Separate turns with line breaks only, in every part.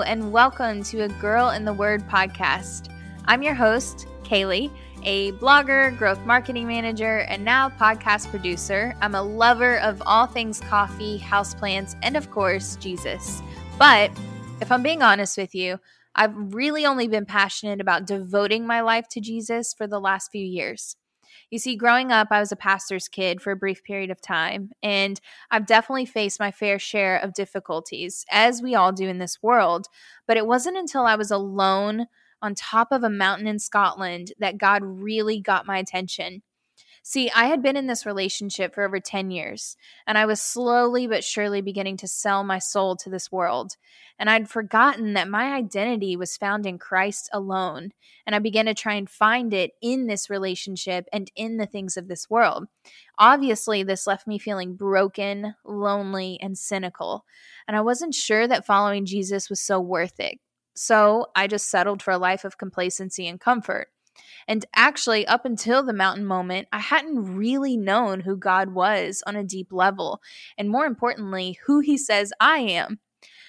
and welcome to a Girl and the Word podcast. I'm your host, Kalee, a blogger, growth marketing manager, and now podcast producer. I'm a lover of all things coffee, houseplants, and of course, Jesus. But if I'm being honest with you, I've really only been passionate about devoting my life to Jesus for the last few years. You see, growing up, I was a pastor's kid for a brief period of time, and I've definitely faced my fair share of difficulties, as we all do in this world. But it wasn't until I was alone on top of a mountain in Scotland that God really got my attention. See, I had been in this relationship for over 10 years, and I was slowly but surely beginning to sell my soul to this world. And I'd forgotten that my identity was found in Christ alone. And I began to try and find it in this relationship and in the things of this world. Obviously, this left me feeling broken, lonely, and cynical. And I wasn't sure that following Jesus was so worth it. So I just settled for a life of complacency and comfort. And actually, up until the mountain moment, I hadn't really known who God was on a deep level, and more importantly, who He says I am.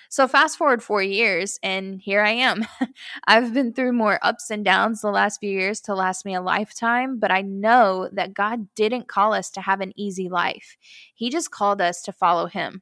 So, fast forward four years, and here I am. I've been through more ups and downs the last few years to last me a lifetime, but I know that God didn't call us to have an easy life. He just called us to follow Him.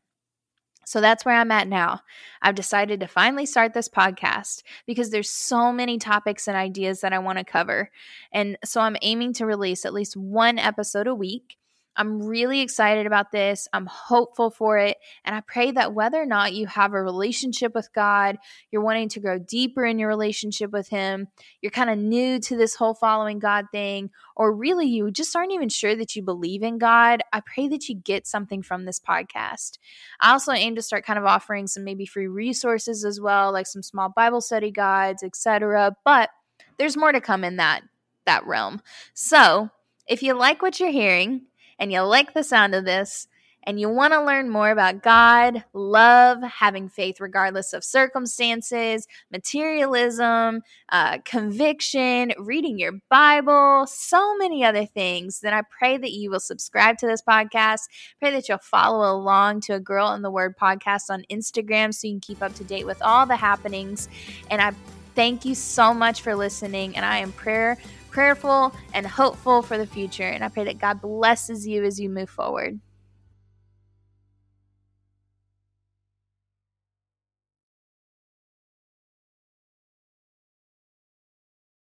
So that's where I'm at now. I've decided to finally start this podcast because there's so many topics and ideas that I want to cover. And so I'm aiming to release at least one episode a week. I'm really excited about this. I'm hopeful for it. And I pray that whether or not you have a relationship with God, you're wanting to grow deeper in your relationship with Him, you're kind of new to this whole following God thing, or really you just aren't even sure that you believe in God, I pray that you get something from this podcast. I also aim to start kind of offering some maybe free resources as well, like some small Bible study guides, etc. But there's more to come in that that realm. So, if you like what you're hearing, and you like the sound of this, and you want to learn more about God, love, having faith regardless of circumstances, materialism, uh, conviction, reading your Bible, so many other things, then I pray that you will subscribe to this podcast. Pray that you'll follow along to a Girl and the Word podcast on Instagram so you can keep up to date with all the happenings. And I thank you so much for listening. And I am prayer prayerful and hopeful for the future. And I pray that God blesses you as you move forward.